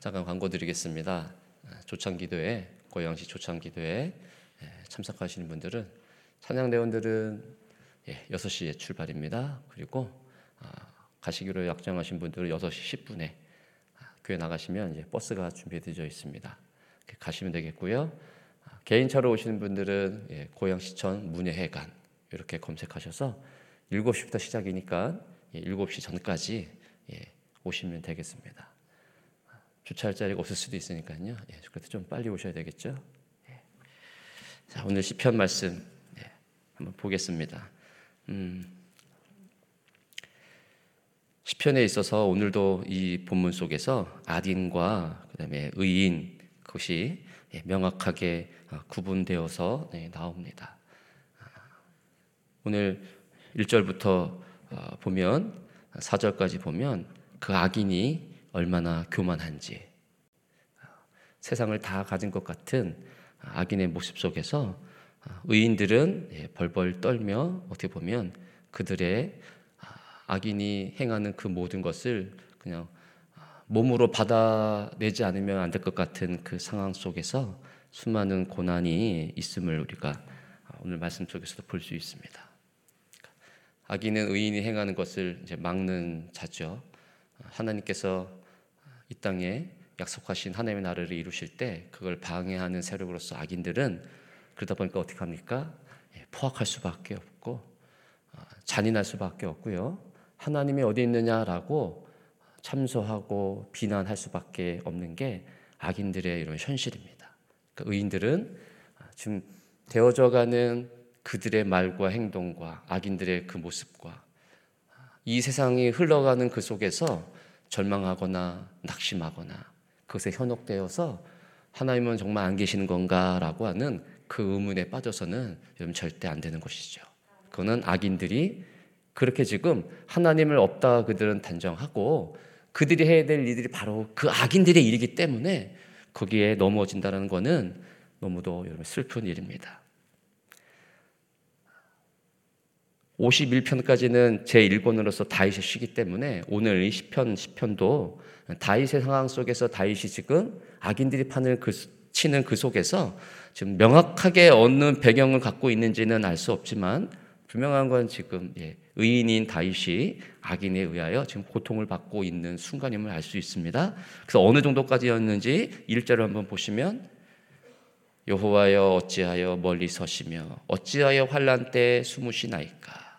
잠깐 광고 드리겠습니다. 조창 기도회 고양시 조창 기도회 참석하시는 분들은 찬양대원들은 6시에 예, 출발입니다. 그리고 아, 가시기로 약정하신 분들은 6시 10분에 아, 교회 나가시면 이제 버스가 준비되어 있습니다. 가시면 되겠고요. 아, 개인차로 오시는 분들은 예, 고양시청 문예회관 이렇게 검색하셔서 7시부터 시작이니까 7시 예, 전까지 오시면 되겠습니다. 주차할 자리가 없을 수도 있으니까요. 예, 그래도 좀 빨리 오셔야 되겠죠. 예. 자, 오늘 시편 말씀 예, 한번 보겠습니다. 음, 시편에 있어서 오늘도 이 본문 속에서 악인과 그다음에 의인 그것이 예, 명확하게 어, 구분되어서 네, 나옵니다. 아, 오늘 1절부터 어, 보면 4절까지 보면 그 악인이 얼마나 교만한지 세상을 다 가진 것 같은 악인의 모습 속에서 의인들은 예, 벌벌 떨며 어떻게 보면 그들의 악인이 행하는 그 모든 것을 그냥 몸으로 받아내지 않으면 안 될 것 같은 그 상황 속에서 수많은 고난이 있음을 우리가 오늘 말씀 속에서도 볼 수 있습니다. 악인은 의인이 행하는 것을 막는 자죠. 하나님께서 이 땅에 약속하신 하나님의 나라를 이루실 때 그걸 방해하는 세력으로서 악인들은 그러다 보니까 어떻게 합니까? 예, 포악할 수밖에 없고 어, 잔인할 수밖에 없고요. 하나님이 어디 있느냐라고 참소하고 비난할 수밖에 없는 게 악인들의 이런 현실입니다. 그러니까 의인들은 지금 되어져가는 그들의 말과 행동과 악인들의 그 모습과 이 세상이 흘러가는 그 속에서 절망하거나 낙심하거나 그것에 현혹되어서 하나님은 정말 안 계시는 건가라고 하는 그 의문에 빠져서는 여러분 절대 안 되는 것이죠. 그거는 악인들이 그렇게 지금 하나님을 없다 그들은 단정하고 그들이 해야 될 일들이 바로 그 악인들의 일이기 때문에 거기에 넘어진다는 것은 너무도 여러분 슬픈 일입니다. 51편까지는 제 1권으로서 다윗의 시기 때문에 오늘 이 시편 10편도 다윗의 상황 속에서 다윗이 지금 악인들이 판을 그, 치는 그 속에서 지금 명확하게 어느 배경을 갖고 있는지는 알 수 없지만 분명한 건 지금 예, 의인인 다윗이 악인에 의하여 지금 고통을 받고 있는 순간임을 알 수 있습니다. 그래서 어느 정도까지였는지 1절을 한번 보시면 여호와여 어찌하여 멀리 서시며 어찌하여 환란 때 숨으시나이까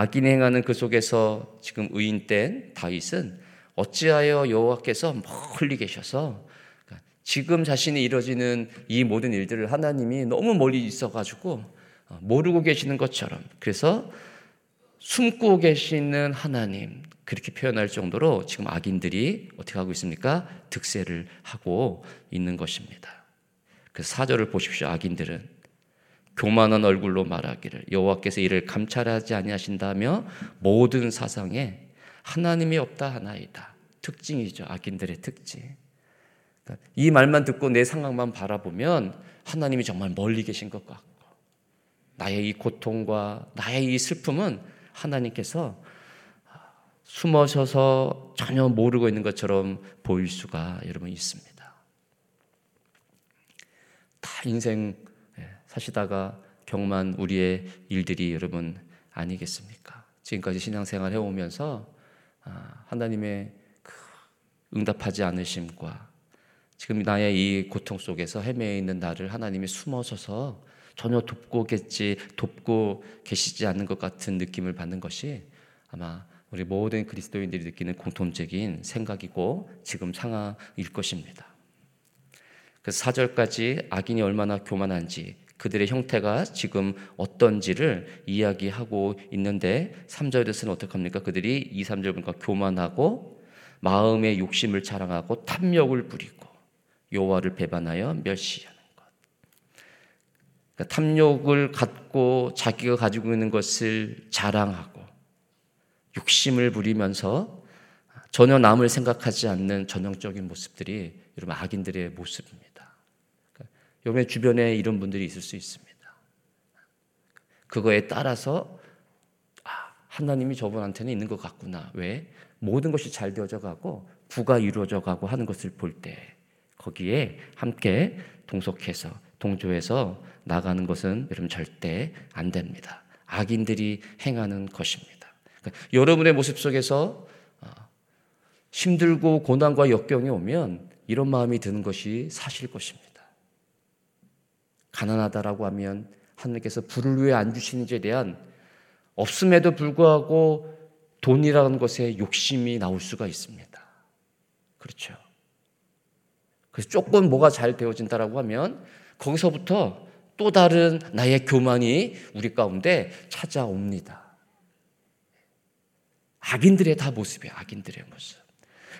악인 행하는 그 속에서 지금 의인된 다윗은 어찌하여 여호와께서 멀리 계셔서 그러니까 지금 자신이 이루어지는 이 모든 일들을 하나님이 너무 멀리 있어가지고 어, 모르고 계시는 것처럼 그래서 숨고 계시는 하나님 그렇게 표현할 정도로 지금 악인들이 어떻게 하고 있습니까? 득세를 하고 있는 것입니다. 그래서 사절을 보십시오. 악인들은 교만한 얼굴로 말하기를 여호와께서 이를 감찰하지 아니하신다며 모든 사상에 하나님이 없다 하나이다. 특징이죠. 악인들의 특징. 그러니까 이 말만 듣고 내 상황만 바라보면 하나님이 정말 멀리 계신 것 같고 나의 이 고통과 나의 이 슬픔은 하나님께서 숨어셔서 전혀 모르고 있는 것처럼 보일 수가 여러분 있습니다. 다 인생 사시다가 경험한 우리의 일들이 여러분 아니겠습니까? 지금까지 신앙생활 해오면서 아, 하나님의 그 응답하지 않으심과 지금 나의 이 고통 속에서 헤매 있는 나를 하나님이 숨어서서 전혀 돕고 겠지 돕고 계시지 않는 것 같은 느낌을 받는 것이 아마 우리 모든 그리스도인들이 느끼는 공통적인 생각이고 지금 상황일 것입니다. 그래서 4절까지 악인이 얼마나 교만한지 그들의 형태가 지금 어떤지를 이야기하고 있는데 3절에서는 어떻게 합니까? 그들이 2, 3절 보니까 교만하고 마음의 욕심을 자랑하고 탐욕을 부리고 여호와를 배반하여 멸시하는 것. 그러니까 탐욕을 갖고 자기가 가지고 있는 것을 자랑하고 욕심을 부리면서 전혀 남을 생각하지 않는 전형적인 모습들이 여러분 악인들의 모습입니다. 여러분의 주변에 이런 분들이 있을 수 있습니다. 그거에 따라서 아, 하나님이 저분한테는 있는 것 같구나. 왜? 모든 것이 잘 되어져 가고 구가 이루어져 가고 하는 것을 볼 때 거기에 함께 동속해서 동조해서 나가는 것은 여러분 절대 안 됩니다. 악인들이 행하는 것입니다. 그러니까 여러분의 모습 속에서 어, 힘들고 고난과 역경이 오면 이런 마음이 드는 것이 사실 것입니다. 가난하다라고 하면 하나님께서 불을 왜안 주시는지에 대한 없음에도 불구하고 돈이라는 것에 욕심이 나올 수가 있습니다. 그렇죠. 그래서 조금 뭐가 잘 되어진다라고 하면 거기서부터 또 다른 나의 교만이 우리 가운데 찾아옵니다. 악인들의 다 모습이에요. 악인들의 모습.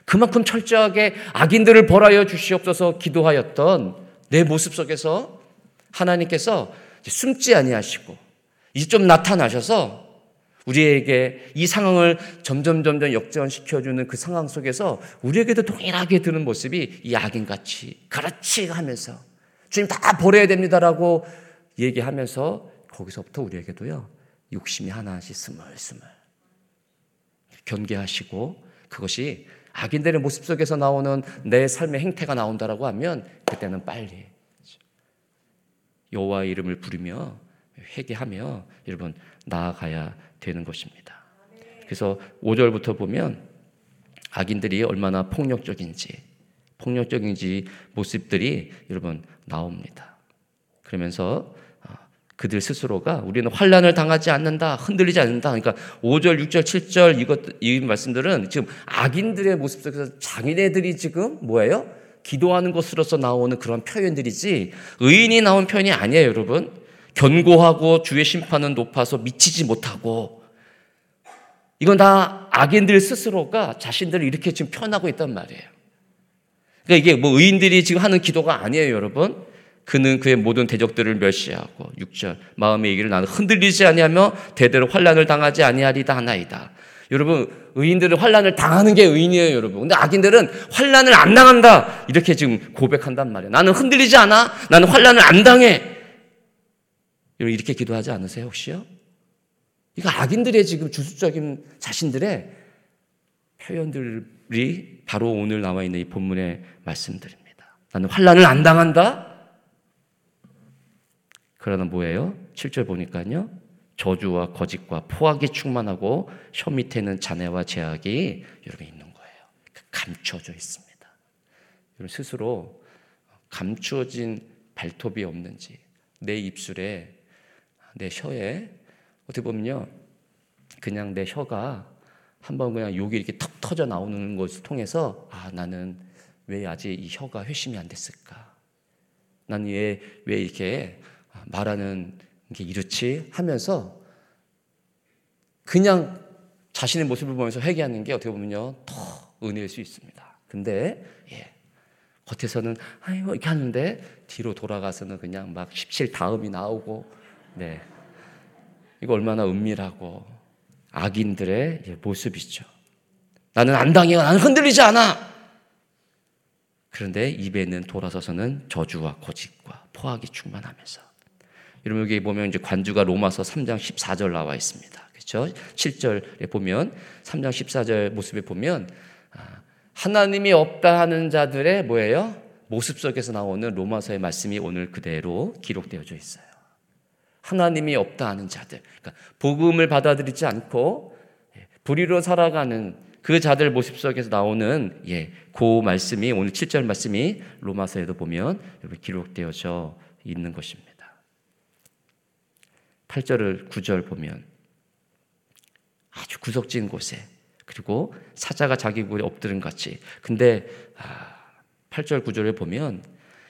그만큼 철저하게 악인들을 벌하여 주시옵소서 기도하였던 내 모습 속에서 하나님께서 숨지 아니하시고 이제 좀 나타나셔서 우리에게 이 상황을 점점 점점 역전시켜주는 그 상황 속에서 우리에게도 동일하게 드는 모습이 이 악인같이 그렇지 하면서 주님 다 버려야 됩니다라고 얘기하면서 거기서부터 우리에게도요 욕심이 하나씩 스물스물 경계하시고 그것이 악인들의 모습 속에서 나오는 내 삶의 행태가 나온다라고 하면 그때는 빨리 여호와 이름을 부르며 회개하며 여러분 나아가야 되는 것입니다. 그래서 5절부터 보면 악인들이 얼마나 폭력적인지 폭력적인지 모습들이 여러분 나옵니다. 그러면서 어, 그들 스스로가 우리는 환란을 당하지 않는다, 흔들리지 않는다. 그러니까 5절, 6절, 7절 이것 이 말씀들은 지금 악인들의 모습 속에서 장인애들이 지금 뭐예요? 기도하는 것으로서 나오는 그런 표현들이지 의인이 나온 표현이 아니에요, 여러분. 견고하고 주의 심판은 높아서 미치지 못하고 이건 다 악인들 스스로가 자신들을 이렇게 지금 표현하고 있단 말이에요. 그러니까 이게 뭐 의인들이 지금 하는 기도가 아니에요, 여러분. 그는 그의 모든 대적들을 멸시하고 6절 마음의 얘기를 나는 흔들리지 아니하며 대대로 환란을 당하지 아니하리다 하나이다. 여러분 의인들은 환란을 당하는 게 의인이에요, 여러분. 근데 악인들은 환란을 안 당한다. 이렇게 지금 고백한단 말이에요. 나는 흔들리지 않아. 나는 환란을 안 당해. 여러분 이렇게 기도하지 않으세요, 혹시요? 이거 악인들의 지금 주술적인 자신들의 표현들이 바로 오늘 나와 있는 이 본문의 말씀들입니다. 나는 환란을 안 당한다. 그러나 뭐예요? 7절 보니까요. 저주와 거짓과 포악이 충만하고 혀 밑에는 잔해와 제약이 여러분 있는 거예요. 그 감춰져 있습니다. 여러분 스스로 감추어진 발톱이 없는지 내 입술에 내 혀에 어떻게 보면요 그냥 내 혀가 한번 그냥 욕이 이렇게 턱 터져 나오는 것을 통해서 아 나는 왜 아직 이 혀가 회심이 안 됐을까? 나는 왜, 왜 이렇게 말하는 게 이렇지 하면서 그냥 자신의 모습을 보면서 회개하는 게 어떻게 보면요 더 은혜일 수 있습니다. 근데 예, 겉에서는 아이고 이렇게 하는데 뒤로 돌아가서는 그냥 막 17 다음이 나오고 네 이거 얼마나 은밀하고 악인들의 모습이죠. 나는 안 당해요. 나는 흔들리지 않아. 그런데 입에는 돌아서서는 저주와 거짓과 포악이 충만하면서 여러분 여기 보면 이제 관주가 로마서 3장 14절 나와 있습니다. 그렇죠? 7절에 보면 3장 14절 모습에 보면 아, 하나님이 없다 하는 자들의 뭐예요? 모습 속에서 나오는 로마서의 말씀이 오늘 그대로 기록되어져 있어요. 하나님이 없다 하는 자들, 그러니까 복음을 받아들이지 않고 예, 불의로 살아가는 그 자들 모습 속에서 나오는 예, 그 말씀이 오늘 7절 말씀이 로마서에도 보면 기록되어져 있는 것입니다. 8절을 9절 보면 아주 구석진 곳에 그리고 사자가 자기 굴에 엎드린 같이. 근데 아, 8절 9절을 보면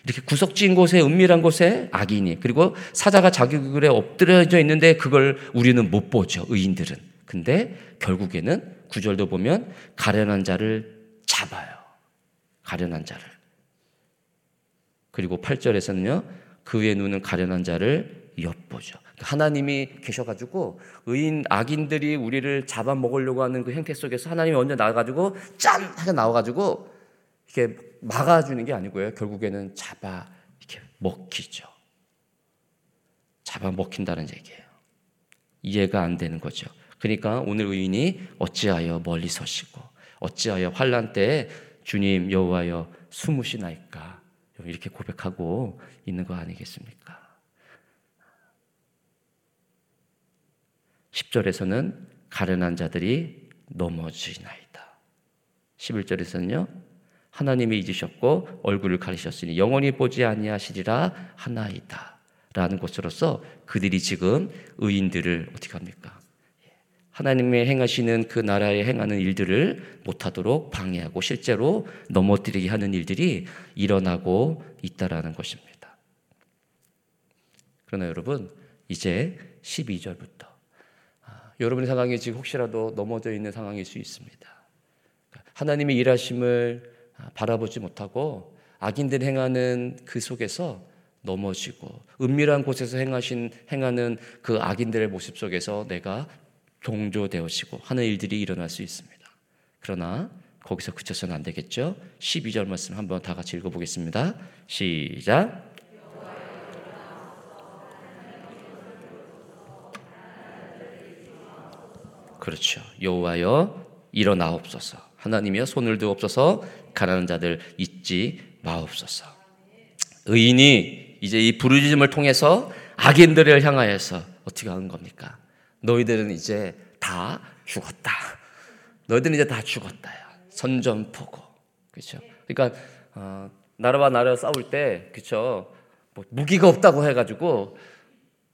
이렇게 구석진 곳에 은밀한 곳에 악인이 그리고 사자가 자기 굴에 엎드려져 있는데 그걸 우리는 못 보죠 의인들은. 근데 결국에는 9절도 보면 가련한 자를 잡아요 가련한 자를. 그리고 8절에서는요 그의 눈은 가련한 자를 엿보죠 하나님이 계셔가지고 의인 악인들이 우리를 잡아먹으려고 하는 그 행태 속에서 하나님이 먼저 나와가지고 짠 하게 나와가지고 이렇게 막아주는 게 아니고요. 결국에는 잡아 이렇게 먹히죠. 잡아 먹힌다는 얘기예요. 이해가 안 되는 거죠. 그러니까 오늘 의인이 어찌하여 멀리 서시고 어찌하여 환란 때에 주님 여호와여 숨으시나이까 이렇게 고백하고 있는 거 아니겠습니까? 10절에서는 가련한 자들이 넘어지나이다. 11절에서는요. 하나님이 잊으셨고 얼굴을 가리셨으니 영원히 보지 아니하시리라 하나이다. 라는 것으로서 그들이 지금 의인들을 어떻게 합니까? 하나님의 행하시는 그 나라에 행하는 일들을 못하도록 방해하고 실제로 넘어뜨리게 하는 일들이 일어나고 있다라는 것입니다. 그러나 여러분, 이제 12절부터 아, 여러분의 상황이 지금 혹시라도 넘어져 있는 상황일 수 있습니다. 하나님의 일하심을 바라보지 못하고 악인들 행하는 그 속에서 넘어지고 은밀한 곳에서 행하신 행하는 그 악인들의 모습 속에서 내가 동조되어지고 하는 일들이 일어날 수 있습니다. 그러나 거기서 그쳐서는 안 되겠죠. 12절 말씀 한번 다 같이 읽어보겠습니다. 시작. 그렇죠. 여호와여 일어나옵소서. 하나님이여 손을 두옵소서. 가난한 자들 잊지 마옵소서. 의인이 이제 이 부르짖음을 통해서 악인들을 향하여서 어떻게 하는 겁니까? 너희들은 이제 다 죽었다. 너희들은 이제 다 죽었다. 선전포고. 그렇죠? 그러니까 어, 나라와 나라 싸울 때 그렇죠? 뭐 무기가 없다고 해 가지고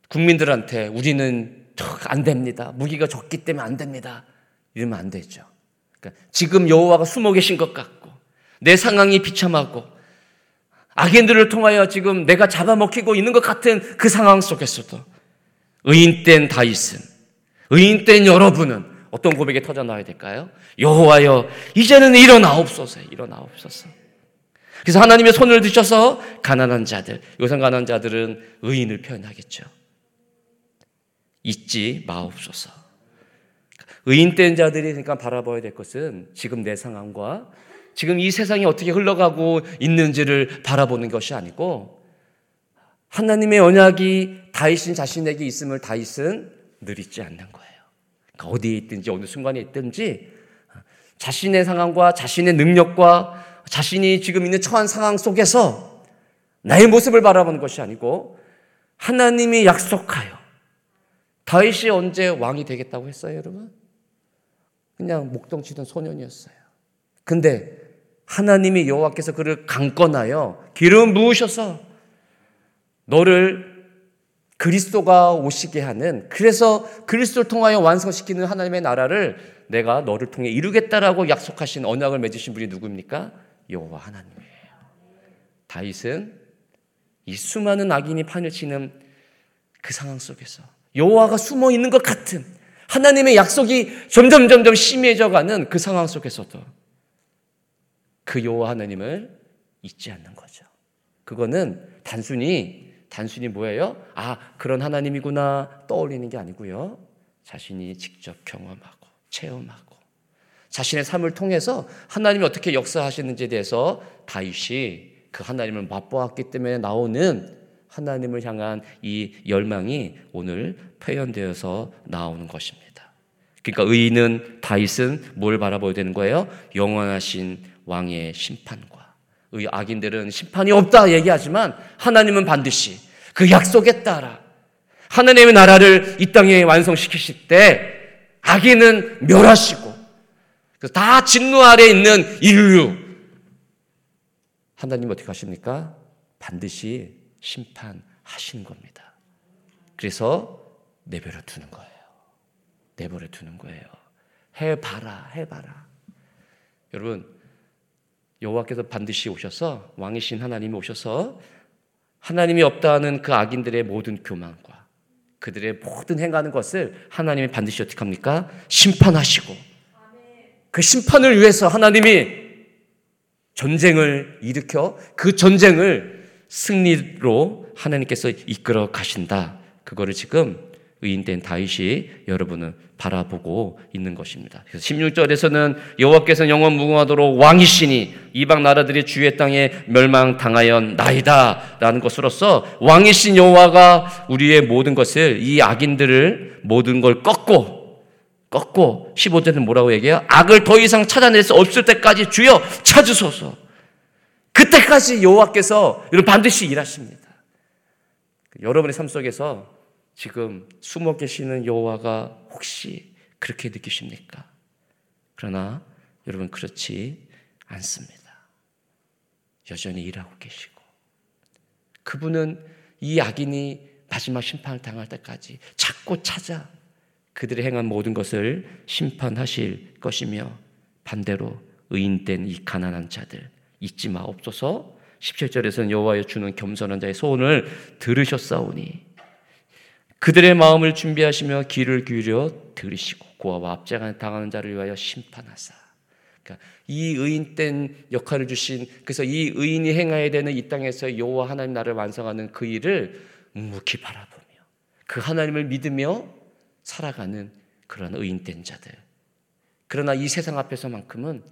국민들한테 우리는 안 됩니다. 무기가 적기 때문에 안 됩니다. 이러면 안 되죠. 그러니까 지금 여호와가 숨어 계신 것 같고 내 상황이 비참하고 악인들을 통하여 지금 내가 잡아먹히고 있는 것 같은 그 상황 속에서도 의인된 다윗은 의인된 여러분은 어떤 고백이 터져 나와야 될까요? 여호와여 이제는 일어나옵소서 일어나옵소서 그래서 하나님의 손을 드셔서 가난한 자들 요새 가난한 자들은 의인을 표현하겠죠 잊지 마옵소서 의인된 자들이 그러니까 바라봐야 될 것은 지금 내 상황과 지금 이 세상이 어떻게 흘러가고 있는지를 바라보는 것이 아니고 하나님의 언약이 다윗인 자신에게 있음을 다윗은 늘 잊지 않는 거예요. 그러니까 어디에 있든지 어느 순간에 있든지 자신의 상황과 자신의 능력과 자신이 지금 있는 처한 상황 속에서 나의 모습을 바라보는 것이 아니고 하나님이 약속하여 다윗이 언제 왕이 되겠다고 했어요, 여러분? 그냥 목동 치던 소년이었어요. 근데 하나님이 여호와께서 그를 강권하여 기름 부으셔서 너를 그리스도가 오시게 하는 그래서 그리스도를 통하여 완성시키는 하나님의 나라를 내가 너를 통해 이루겠다라고 약속하신 언약을 맺으신 분이 누구입니까? 여호와 하나님이에요. 다윗은 이 수많은 악인이 판을 치는 그 상황 속에서 여호와가 숨어 있는 것 같은 하나님의 약속이 점점 점점 심해져 가는 그 상황 속에서도 그 여호와 하나님을 잊지 않는 거죠. 그거는 단순히 단순히 뭐예요? 아, 그런 하나님이구나 떠올리는 게 아니고요. 자신이 직접 경험하고 체험하고 자신의 삶을 통해서 하나님이 어떻게 역사하시는지에 대해서 다윗이 그 하나님을 맛보았기 때문에 나오는 하나님을 향한 이 열망이 오늘 표현되어서 나오는 것입니다. 그러니까 의인은 다윗은 뭘 바라봐야 되는 거예요? 영원하신 왕의 심판과 의 악인들은 심판이 없다 얘기하지만 하나님은 반드시 그 약속에 따라 하나님의 나라를 이 땅에 완성시키실 때 악인은 멸하시고 다 진노 아래 있는 인류 하나님 어떻게 하십니까? 반드시 심판하시는 겁니다. 그래서 내버려 두는 거예요. 내버려 두는 거예요. 해봐라, 해봐라. 여러분, 여호와께서 반드시 오셔서 왕이신 하나님이 오셔서 하나님이 없다는 그 악인들의 모든 교만과 그들의 모든 행하는 것을 하나님이 반드시 어떻게 합니까? 심판하시고 그 심판을 위해서 하나님이 전쟁을 일으켜 그 전쟁을 승리로 하나님께서 이끌어 가신다. 그거를 지금 의인된 다윗이 여러분은 바라보고 있는 것입니다. 그래서 16절에서는 여호와께서 영원 무궁하도록 왕이시니 이방 나라들이 주의 땅에 멸망당하였나이다라는 것으로서 왕이신 여호와가 우리의 모든 것을 이 악인들을 모든 걸 꺾고 꺾고 15절은 뭐라고 얘기해요? 악을 더 이상 찾아낼 수 없을 때까지 주여 찾으소서. 그때까지 여호와께서 여러분 반드시 일하십니다. 여러분의 삶 속에서 지금 숨어 계시는 여호와가 혹시 그렇게 느끼십니까? 그러나 여러분 그렇지 않습니다. 여전히 일하고 계시고 그분은 이 악인이 마지막 심판을 당할 때까지 자꾸 찾아 그들의 행한 모든 것을 심판하실 것이며 반대로 의인된 이 가난한 자들 잊지 마옵소서 17절에서는 여호와여 주는 겸손한 자의 소원을 들으셨사오니 그들의 마음을 준비하시며 귀를 기울여 들으시고 고아와 압제가 당하는 자를 위하여 심판하사 그러니까 이 의인된 역할을 주신 그래서 이 의인이 행해야 되는 이 땅에서 여호와 하나님 나를 완성하는 그 일을 묵묵히 바라보며 그 하나님을 믿으며 살아가는 그런 의인된 자들. 그러나 이 세상 앞에서만큼은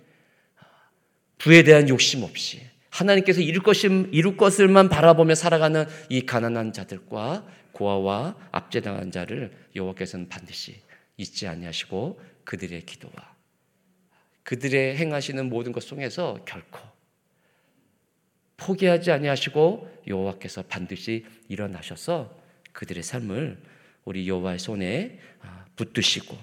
부에 대한 욕심 없이 하나님께서 이룰 것이 이룰 것을만 바라보며 살아가는 이 가난한 자들과 고아와 압제당한 자를 여호와께서는 반드시 잊지 아니하시고 그들의 기도와 그들의 행하시는 모든 것 속에서 결코 포기하지 아니하시고 여호와께서 반드시 일어나셔서 그들의 삶을 우리 여호와의 손에 아, 붙드시고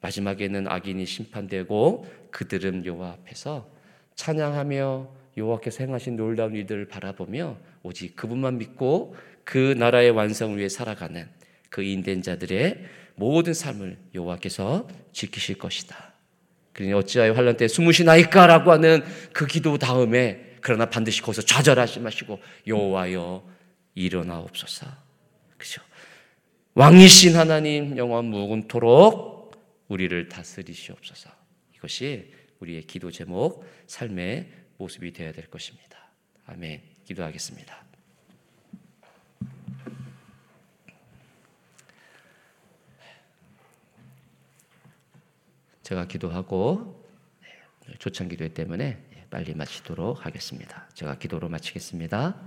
마지막에는 악인이 심판되고 그들은 여호와 앞에서 찬양하며 여호와께서 행하신 놀라운 일들을 바라보며 오직 그분만 믿고 그 나라의 완성을 위해 살아가는 그 인된 자들의 모든 삶을 여호와께서 지키실 것이다. 그러니 어찌하여 환란 때 숨으시나이까라고 하는 그 기도 다음에 그러나 반드시 거기서 좌절하지 마시고 여호와여 일어나옵소서. 그죠? 왕이신 하나님 영원 무궁토록 우리를 다스리시옵소서. 이것이 우리의 기도 제목, 삶의 모습이 되어야 될 것입니다. 아멘. 기도하겠습니다. 제가 기도하고 네, 초청 기도 때문에 빨리 마치도록 하겠습니다. 제가 기도로 마치겠습니다.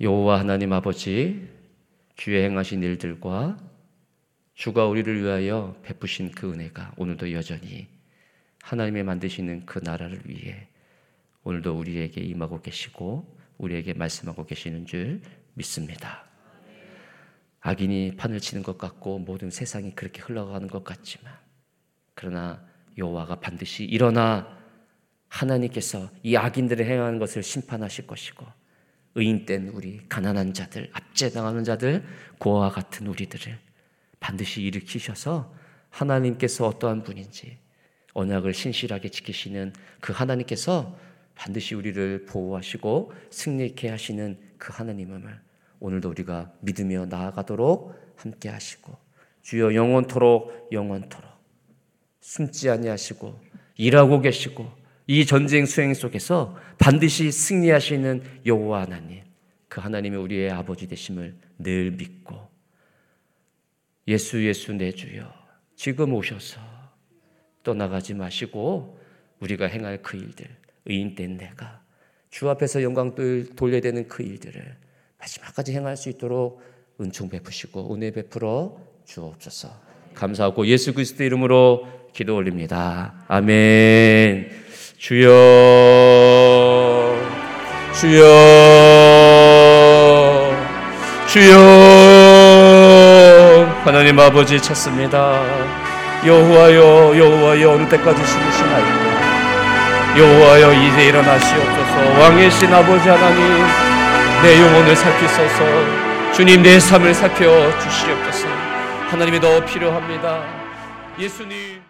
여호와 하나님 아버지 주의 행하신 일들과 주가 우리를 위하여 베푸신 그 은혜가 오늘도 여전히 하나님의 만드시는 그 나라를 위해 오늘도 우리에게 임하고 계시고 우리에게 말씀하고 계시는 줄 믿습니다. 악인이 판을 치는 것 같고 모든 세상이 그렇게 흘러가는 것 같지만 그러나 여호와가 반드시 일어나 하나님께서 이 악인들을 행하는 것을 심판하실 것이고 의인된 우리 가난한 자들, 압제당하는 자들, 고아와 같은 우리들을 반드시 일으키셔서 하나님께서 어떠한 분인지 언약을 신실하게 지키시는 그 하나님께서 반드시 우리를 보호하시고 승리케 하시는 그 하나님을 오늘도 우리가 믿으며 나아가도록 함께 하시고 주여 영원토록 영원토록 숨지 아니하시고 일하고 계시고 이 전쟁 수행 속에서 반드시 승리하시는 여호와 하나님, 그 하나님이 우리의 아버지 되심을 늘 믿고 예수 예수 내 주여 지금 오셔서 떠나가지 마시고 우리가 행할 그 일들 의인된 내가 주 앞에서 영광 돌려야 되는 그 일들을 마지막까지 행할 수 있도록 은총 베푸시고 은혜 베풀어 주옵소서. 감사하고 예수 그리스도 이름으로 기도 올립니다. 아멘. 주여 주여 주여 하나님 아버지 찾습니다 여호와여 여호와여 어느 때까지 숨으시나이까? 여호와여 이제 일어나시옵소서. 왕이신 아버지 하나님 내 영혼을 살피소서. 주님 내 삶을 살펴 주시옵소서. 하나님이 더 필요합니다. 예수님